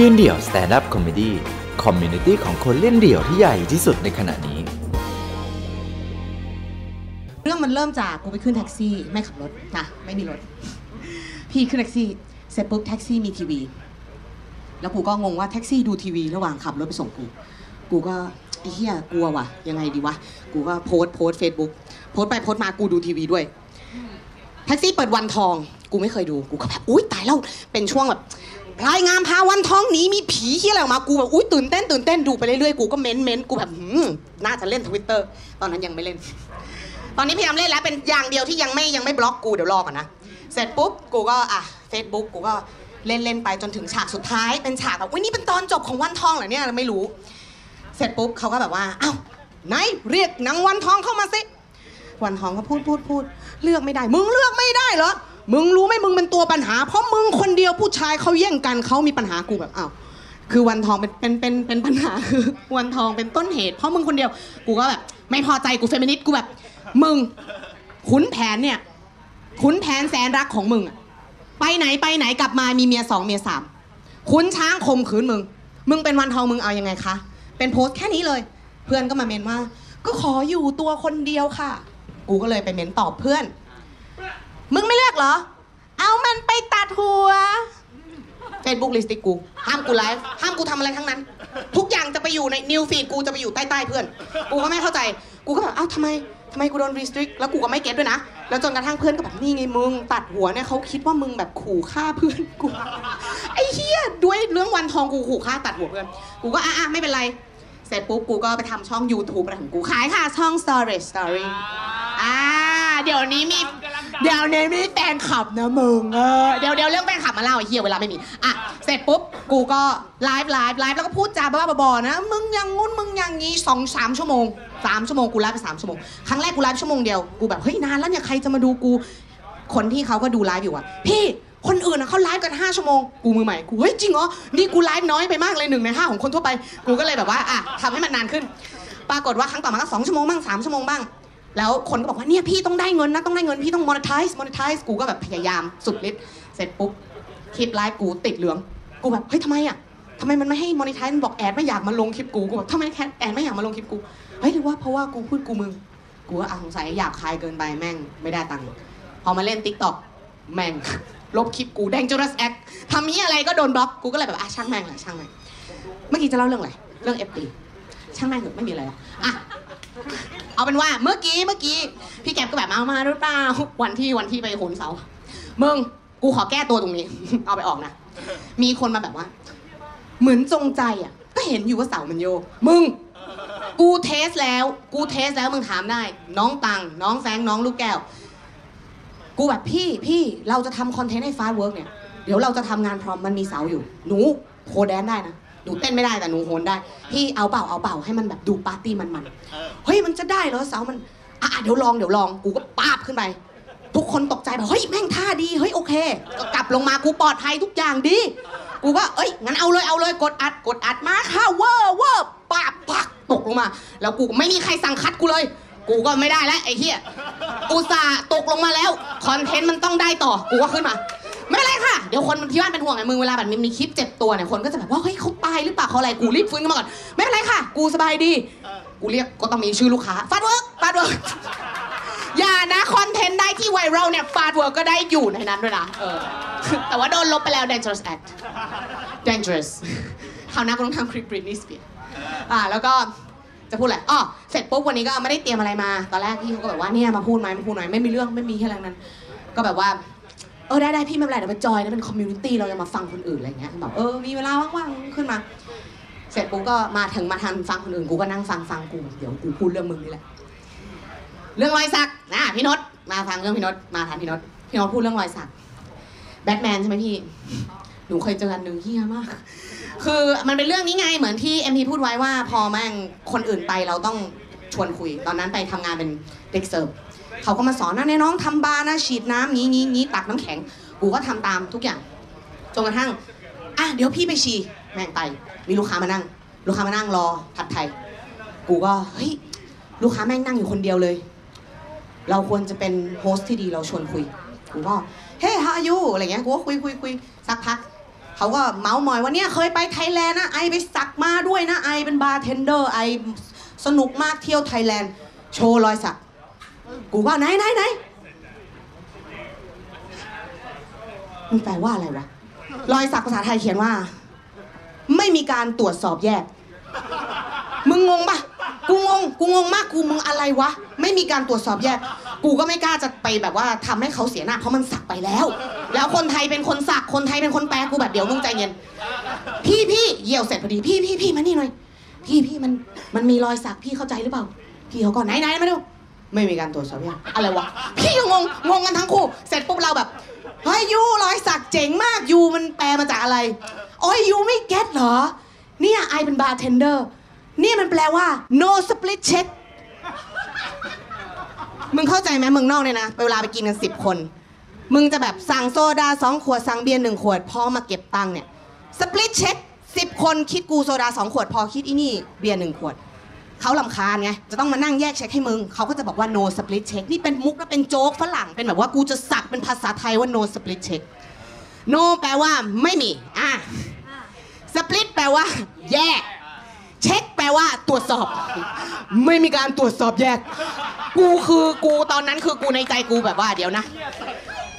ยืนเดี่ยว stand-up comedy community ของคนเล่นเดี่ยวที่ใหญ่ที่สุดในขณะนี้ เรื่องมันเริ่มจากกูไปขึ้นแท็กซี่ไม่ขับรถนะไม่มีรถ พี่ขึ้นแท็กซี่เสร็จปุ๊บแท็กซี่มีทีวี แล้วกูก็งงว่าแท็กซี่ดูทีวีระหว่างขับรถไปส่งกู กูก็ไอ้เหี้ยกลัวว่ะ ยังไงดีวะ กูก็โพสต์โพสต์เฟซบุ๊กโพสต์ไปโพสต์มากูดูทีวีด้วยแท็กซี่เปิดวันทอง กูไม่เคยดูกูก็แบบอุ้ยตายแล้วเป็นช่วงแบบ พลายงามพาวันทองหนีมีผีที่อะไรออกมากูแบบอุ้ยตื่นเต้นตื่นเต้นดูไปเรื่อยๆกูก็เมนต์เมนต์กูแบบหืมน่าจะเล่นทวิตเตอร์ตอนนั้นยังไม่เล่น ตอนนี้พยายามเล่นแล้วเป็นอย่างเดียวที่ยังไม่ยังไม่บล็อกกูเดี๋ยวรอก่อนนะเสร็จปุ๊บกูก็อะเฟซบุ๊กกูก็เล่นเล่นไปจนถึงฉากสุดท้ายเป็นฉากแบบอุ้ยนี่เป็นตอนจบของวันทองเหรอเนี่ยไม่รู้ เสร็จปุ๊บเขาก็แบบว่าเอ้าไหนเรียกนางวันทองเข้ามาสิวันทองก็พูดพูดพูดเลือกไม่ได้ มึงเลือกไม่ได้เหรอ มึงรู้ไหมมึงเป็นตัวปัญหา เพราะมึงคนเดียวผู้ชายเขาแย่งกันเขามีปัญหากูแบบอ้าวคือวันทองเป็นเป็นเป็นเป็นปัญหาคือวันทองเป็นต้นเหตุ เพราะมึงคนเดียวกูก็แบบไม่พอใจกูเฟมินิสต์กูแบบ มึงขุนแผนเนี่ยขุนแผนแสนรักของมึงอะไปไหนไปไหนกลับมามีเมียสองเมียสามขุนช้างข่มขืนมึง มึงเป็นวันทองมึงเอายังไงคะ เป็นโพสต์แค่นี้เลย เพื่อนก็มาเมนต์ว่า ก็ขออยู่ตัวคนเดียวค่ะ กูก็เลยไปเมนต์ตอบเพื่อน มึงไม่เลือกเหรอ เอามันไปตัดหัวเฟซบุ๊ก restrict กู ห้ามกูไลฟ์ ห้ามกูทำอะไรทั้งนั้น ทุกอย่างจะไปอยู่ใน new feed กูจะไปอยู่ใต้ๆเพื่อน กูก็ไม่เข้าใจ กูก็แบบเอ้าทำไมทำไมกูโดน restrict แล้วกูก็ไม่ get ด้วยนะ แล้วจนกระทั่งเพื่อนก็แบบนี่ไงมึงตัดหัวเนี่ยเขาคิดว่ามึงแบบขู่ฆ่าเพื่อนกู ไอ้เหี้ยด้วยเรื่องวันทองกูขู่ฆ่าตัดหัวเพื่อน กูก็อะอะไม่เป็นไร เสร็จปุ๊บกูก็ไปทำช่อง YouTube อะไรของกูขายค่ะช่อง Story Story อ่าเดี๋ยวนี้มี เดี๋ยวนี้มีแฟนคลับนะมึงเออเดี๋ยวเดี๋ยวเรื่องแฟนคลับมาเล่าไอ้เหี้ยเวลาไม่มีอะเสร็จปุ๊บกูก็ไลฟ์ไลฟ์ไลฟ์แล้วก็พูดจาบ้าๆบอๆนะ มึงอยังงุ้นมึงอยังงี้สองสามชั่วโมงสามชั่วโมงกูไลฟ์ไปสามชั่วโมงครั้งแรกกูไลฟ์ชั่วโมงเดียวกูแบบเฮ้ยนานแล้วเนี่ยใครจะมาดูกู คนที่เขาก็ดูไลฟ์อยู่อะพี่คนอื่นอะเขาไลฟ์กัน 5 ชั่วโมง กูมือใหม่ กูเฮ้ยจริงเหรอ นี่กูไลฟ์น้อยไปมากเลยหนึ่งในห้าของคนทั่วไป กูก็เลยแบบว่าอะทำให้มันนานขึ้น ปรากฏว่าครั้งต่อมาก็สองชั่วโมงบ้างสามชั่วโมงบ้าง แล้วคนก็บอกว่าเนี่ยพี่ต้องได้เงินนะต้องได้เงินพี่ต้อง monetize monetize กูก็แบบพยายามสุดฤทธิ์เสร็จปุ๊บคลิปไลฟ์กูติดเหลือง กูแบบเฮ้ยทำไมอะทำไมมันไม่ให้ monetize มันบอก ad ไม่อยากมาลงคลิปกูกูแบบทำไม ad ไม่อยากมาลงคลิปกูเฮ้ยหรือว่าเพราะว่ากูพูดกูมึงกูก็อะสงสัยอยากคายเกินไปแม่งไม่ได้ตังค์พอมาเล่น t ิ k t o k แม่งลบคลิปกู dangerous act ทำนี้อะไรก็โดนบล็อกกูก็เลยแบบอะช่างแม่งแหละช่างแม่งเมื่อกี้จะเล่าเรื่องอะไรเรื่อง FD ช่างแม่งเถอะไม่มีอะไรอะ เอาเป็นว่าเมื่อกี้เมื่อกี้พี่แก๊ปก็แบบเอามาหรือเปล่าวันที่วันที่ไปโหนเสามึงกูขอแก้ตัวตรงนี้ เอาไปออกนะ มีคนมาแบบว่า เหมือนจงใจอะ ก็เห็นอยู่ว่าเสามันโยกมึง กู test แล้ว กู test แล้วมึงถามได้ น้องตัง น้องแฟงน้องลูกแก้ว กูแบบพี่พี่เราจะทำ content ให้ Fastwork เนี่ย เดี๋ยวเราจะทำงานพร้อมมันมีเสาอยู่ หนู pole dance ได้นะ หนูเต้นไม่ได้แต่หนูโหนได้ พี่เอาเปล่าเอาเปล่าให้มันแบบดูปาร์ตี้มันๆเฮ้ยมันจะได้เหรอเสามันอะอะเดี๋ยวลองเดี๋ยวลองกูก็ปาบขึ้นไป ทุกคนตกใจแบบเฮ้ยแม่งท่าดีเฮ้ยโอเคก็กลับลงมากูปลอดภัยทุกอย่างดี กูก็เอ้ยงั้นเอาเลยเอาเลยกดอัดกดอัดมาค่ะเวอร์เวอร์ปาบปักตกลงมา แล้วกูไม่มีใครสั่ง cut กูเลย กูก็ไม่ได้แล้วไอ้เหี้ยอุตส่าห์ตกลงมาแล้ว content มันต้องได้ต่อกูก็ขึ้นมา ไม่เป็นไรค่ะ เดี๋ยวคนที่บ้านเป็นห่วงไงมึงเวลาแบบมีคลิปเจ็บตัวเนี่ยคนก็จะแบบว่าเฮ้ยเขาตายหรือเปล่าเขาอะไรกูรีบฟื้นขึ้นมาก่อนไม่เป็นไรค่ะ กูสบายดี กูเรียกก็ต้องมีชื่อลูกค้า Fastwork Fastwork อย่านะ content ได้ที่ viral เนี่ย Fastwork ก็ได้อยู่ในนั้นด้วยนะเออแต่ว่าโดนลบไปแล้ว dangerous act dangerous คราวหน้ากูต้องทำคลิป Britney Spears อ่าแล้วก็จะพูดอะไรอ๋อเสร็จปุ๊บวันนี้ก็ไม่ได้เตรียมอะไรมา ตอนแรกพี่เขาก็แบบว่าเนี่ยมาพูดไหมมาพูดหน่อยไม่มีเรื่องไม่มีอะไรนั้น ก็แบบว่า เออได้ได้พี่ไม่เป็นไรเดี๋ยวไปจอยนะเป็น community เราจะมาฟังคนอื่นอะไรเงี้ยแบบเออมีเวลาว่างๆขึ้นมา เสร็จปุ๊บก็มาถึงมาทันฟังคนอื่นกูก็นั่งฟังฟังกูเดี๋ยวกูพูดเรื่องมึงนี่แหละเรื่องรอยสักนะพี่นศมาฟังเรื่องพี่นศมาทันพี่นศพี่นศพูดเรื่องรอยสักแบทแมนใช่ไหมพี่หนูเคยเจออันหนึ่งเฮี้ยมาก คือมันเป็นเรื่องนี้ไงเหมือนที่เอ็มพีพูดไว้ว่าพอแม่งคนอื่นไปเราต้องชวนคุย ตอนนั้นไปทำงานเป็นเด็กเสิร์ฟ เขาก็มาสอนนะเนี่ยน้องทำบาร์นะฉีดน้ำงี้งี้งี้ตักน้ำแข็งกูก็ทำตามทุกอย่างจนกระทั่งอะเดี๋ยวพี่ไปฉี่แม่งไป มีลูกค้ามานั่ง ลูกค้ามานั่งรอผัดไทย กูก็เฮ้ยลูกค้าแม่งนั่งอยู่คนเดียวเลย เราควรจะเป็น host ที่ดีเราชวนคุยกูก็เฮ้ย hey, how are you อะไรเงี้ยกูก็คุยคุยคุยสักพักเขาก็เมาส์มอยว่าเนี่ยเคยไปไทยแลนด์นะ I ไปสักมาด้วยนะ I เป็นบาร์เทนเดอร์ I สนุกมากเที่ยวไทยแลนด์โชว์รอยสัก กูก็ไหนไหนไหนมันแปลว่าอะไรวะรอยสักภาษาไทยเขียนว่า ไม่มีการตรวจสอบแยก มึงงงปะกูงง กูงงมาก กูมึงอะไรวะ ไม่มีการตรวจสอบแยก กูก็ไม่กล้าจะไปแบบว่าทำให้เขาเสียหน้า เพราะมันสักไปแล้ว แล้วคนไทยเป็นคนสัก คนไทยเป็นคนแปล กูแบบเดี๋ยวมึงใจเย็น พี่พี่เยี่ยวเสร็จพอดี พี่พี่พี่มานี่หน่อย พี่พี่มัน มันมีรอยสัก พี่เข้าใจหรือเปล่า พี่เขาก็ไหนไหนมาดู ไม่มีการตรวจสอบแยกอะไรวะ พี่ก็งง งงกันทั้งคู่ เสร็จปุ๊บเราแบบ เฮ้ย you รอยสักเจ๋งมาก you มันแปลมาจากอะไรโอ้ย you ไม่ get เหรอ เนี่ย I เป็นบาร์เทนเดอร์เนี่ยมันแปลว่า no split check มึงเข้าใจไหมเมึงนอกเนี่ยนะเวลาไปกินกันสิบคน มึงจะแบบสั่งโซดาสองขวด สั่งเบียร์หนึ่งขวด พอมาเก็บตังค์เนี่ย split check สิบคนคิดกูโซดาสองขวด พอคิดอีนี่เบียร์หนึ่งขวด เขาลำคาญไง จะต้องมานั่งแยกเช็คให้มึง เขาก็จะบอกว่า no split check นี่เป็นมุกและเป็นโจ๊กฝรั่ง เป็นแบบว่ากูจะสักเป็นภาษาไทยว่า no split check no แปลว่าไม่มี อะ split แปลว่า แยก เช็คแปลว่าตรวจสอบ ไม่มีการตรวจสอบแยก กูคือกูตอนนั้นคือกูในใจกูแบบว่าเดี๋ยวนะ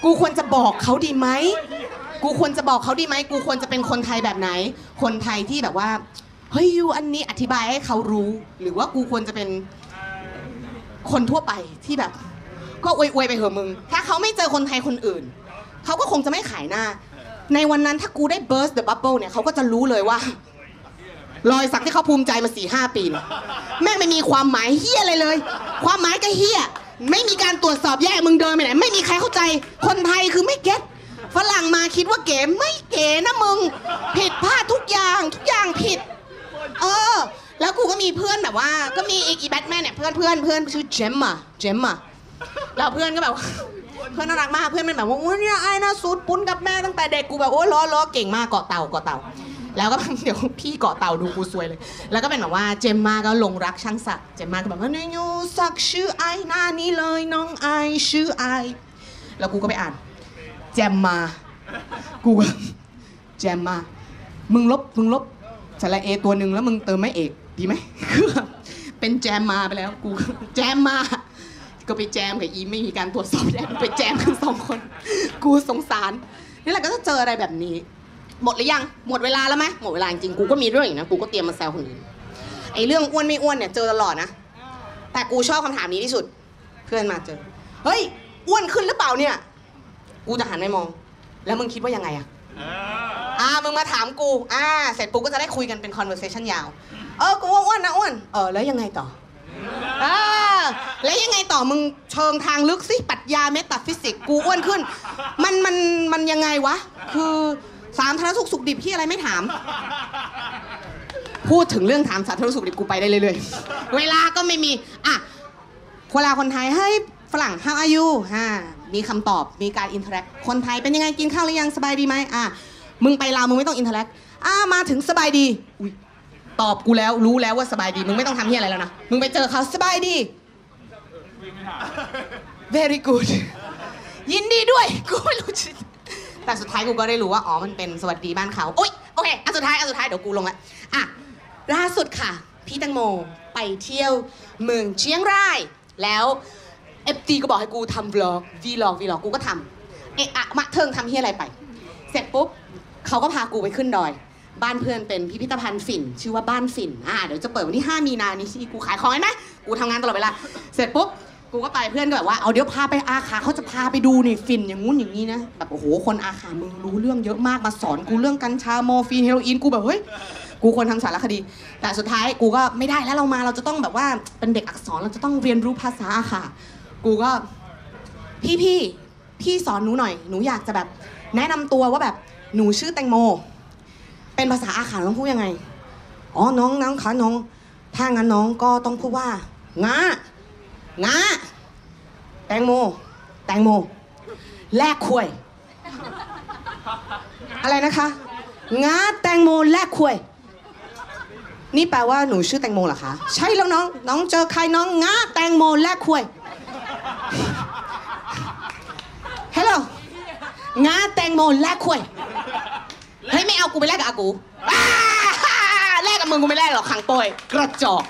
กูควรจะบอกเขาดีไหม กูควรจะบอกเขาดีไหม กูควรจะเป็นคนไทยแบบไหน คนไทยที่แบบว่า เฮ้ยยูอันนี้อธิบายให้เขารู้ หรือว่ากูควรจะเป็นคนทั่วไปที่แบบ ก็อวยๆไปเหอะมึง ถ้าเขาไม่เจอคนไทยคนอื่น เขาก็คงจะไม่ขายหน้า ในวันนั้นถ้ากูได้ burst the bubble เนี่ยเขาก็จะรู้เลยว่า รอยสักที่เขาภูมิใจมาสี่ห้าปีเนี่ยแม่งไม่มีความหมายเฮี้ยอะไรเลย ความหมายก็เฮี้ย ไม่มีการตรวจสอบแยกมึงเดินไปไหนไม่มีใครเข้าใจ คนไทยคือไม่เก็ตฝรั่งมาคิดว่าเก๋ไม่เก๋นะมึง ผิดพลาดทุกอย่างทุกอย่างผิด เออ แล้วกูก็มีเพื่อนแบบว่า ก็มีอีกอีแบทแมนเนี่ยเพื่อนเพื่อนเพื่อนชื่อเจมมาเจมมาแล้วเพื่อนก็แบบเพื่อนน่ารักมากเพื่อนมันแบบว่าโอ้ยเนี่ยไอ้นะสูตรปุ้นกับแม่ตั้งแต่เด็กกูแบบโอ้ยล้อล้อเก่งมากเกาะเต่าเกาะเต่า แล้วก็เดี๋ยวพี่เกาะเต่าดูกูซวยเลย แล้วก็เป็นแบบว่าเจมมาก็หลงรักช่างสักเจมมาก็แบบว่าเนี่ยยูสักชื่อไอ้หน้านี้เลยน้องไอชื่อไอแล้วกูก็ไปอ่าน แจมมา กูก็แจมมา มึงลบมึงลบ สระเอตัวหนึ่งแล้วมึงเติมไม่เอกดีไหมคือเป็นแจมมาไปแล้วกูแจมมา ก็ไปแจมกับอีไม่มีการตรวจสอบแยกไปแจมกันสองคน กูสงสารนี่แหละก็จะเจออะไรแบบนี้ หมดหรือยังหมดเวลาแล้วไหมหมดเวลาจริงกูก็มีเรื่องอีกนะกูก็เตรียมมาแซวคนอื่นไอ้เรื่องอ้วนไม่อ้วนเนี่ยเจอตลอดนะแต่กูชอบคำถามนี้ที่สุด เพื่อนมาเจอเฮ้ยอ้วนขึ้นหรือเปล่าเนี่ย กูจะหันไปมอง แล้วมึงคิดว่ายังไงอะ มึงมาถามกู อ่า เสร็จปุ๊บก็จะได้คุยกันเป็น conversation ยาว เออ กูว่าอ้วนนะอ้วน เออ แล้วยังไงต่ออ่าแล้วยังไงต่อมึงเชิงทางลึกสิปรัชญา metaphysics กูอ้วนขึ้น มันมันมันยังไงวะ คือสามธารณสุขสุขดิบที่อะไรไม่ถาม พูดถึงเรื่องถามสารทุกข์สุกดิบกูไปได้เรื่อยๆ เวลาก็ไม่มี อะเวลาคนไทยเฮ้ฝรั่ง how are you ฮ่ามีคำตอบมีการ interact คนไทยเป็นยังไงกินข้าวหรือยังสบายดีไหมอะ มึงไปลาวมึงไม่ต้อง interact อะมาถึงสบายดีอุ้ยตอบกูแล้วรู้แล้วว่าสบายดี มึงไม่ต้องทำเหี้ยอะไรแล้วนะ มึงไปเจอเขาสบายดี very good ยินดีด้วย กูไม่รู้จิแต่สุดท้ายกูก็ได้รู้ว่า อ๋อ มันเป็นสวัสดีบ้านเขาโอ๊ยโอเค อันสุดท้าย อันสุดท้าย เดี๋ยวกูลงละอะ ล่าสุดค่ะ พี่ตังโมไปเที่ยวเมืองเชียงราย แล้วเอฟตีก็บอกให้กูทำวล็อกวีล็อกวีล็อกกูก็ทำเอะอะมะเทิงทำที่อะไรไป เสร็จปุ๊บ เขาก็พากูไปขึ้นดอย บ้านเพื่อนเป็นพิพิธภัณฑ์ฝิ่น ชื่อว่าบ้านฝิ่นอ่าเดี๋ยวจะเปิดวันที่ 5 มีนานี้ที่กูขายของเห็นไหมกูทำงานตลอดเวลาเสร็จปุ๊บกูก็ไปเพื่อนก็แบบว่าเอาเดี๋ยวพาไปอาขาเขาจะพาไปดูนี่ฝิ่นอย่างงู้นอย่างนี้นะแบบโอ้โหคนอาขามึงรู้เรื่องเยอะมากมาสอนกูเรื่องกัญชาโมฟีนเฮโรอีนกูแบบเฮ้ยกูควรทำสารคดี แต่สุดท้ายกูก็ไม่ได้แล้วเรามาเราจะต้องแบบว่าเป็นเด็กอักษรเราจะต้องเรียนรู้ภาษาอาค่ะกูก็พี่พี่พี่สอนหนูหน่อย หนูอยากจะแบบ แนะนำตัวว่าแบบ หนูชื่อแตงโม เป็นภาษาอาขาต้องพูดยังไง อ๋อ น้องน้องคะน้อง ถ้างั้นน้องก็ต้องพูดว่างางาแตงโม แตงโม แลกควย อะไรนะคะงาแตงโมแลกควย นี่แปลว่าหนูชื่อแตงโมเหรอคะ ใช่แล้วน้อง น้องเจอใครน้องงาแตงโมแลกควย ฮัลโหล งาแตงโมแลกควยเฮ้ยไม่เอากูไปแลกกับอากูแลกกับมึงกูไม่แลกหรอกขังโปยกระจอก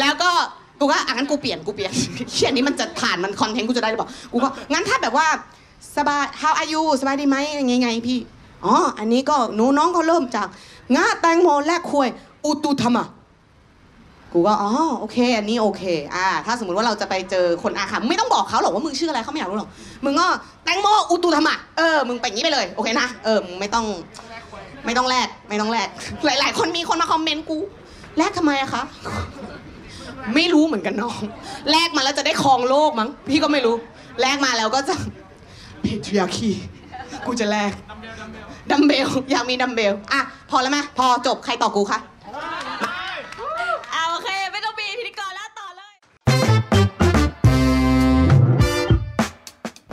แล้วก็กูก็อะงั้นกูเปลี่ยนกูเปลี่ยนเชี่ยนี้มันจะผ่านมันคอนเทนต์กูจะได้หรือเปล่ากูก็งั้นถ้าแบบว่าสบาย how are you สบายดีไหมไงไงพี่อ๋ออันนี้ก็หนูน้องเขาเริ่มจากงาแตงโมแลกควยอุตุธรรมะ กูก็อ๋อโอเค อันนี้โอเคอ่าถ้าสมมติว่าเราจะไปเจอคนอาค่ะมึงไม่ต้องบอกเขาหรอกว่ามึงชื่ออะไรเขาไม่อยากรู้หรอกมึงก็แตงโมอุตุธรรมะเออมึงไปอย่างนี้ไปเลยโอเคนะเออมึงไม่ต้องไม่ต้องแลกไม่ต้องแลกหลาย ๆ คนมีคนมาคอมเมนต์กูแลกทำไมอะคะไม่รู้เหมือนกันน้อง แลกมาแล้วจะได้ครองโลกมั้ง พี่ก็ไม่รู้ แลกมาแล้วก็จะ patriarchy กูจะแลกดัมเบลอยากมีดัมเบลอะพอแล้วไหมพอจบใครต่อกูคะ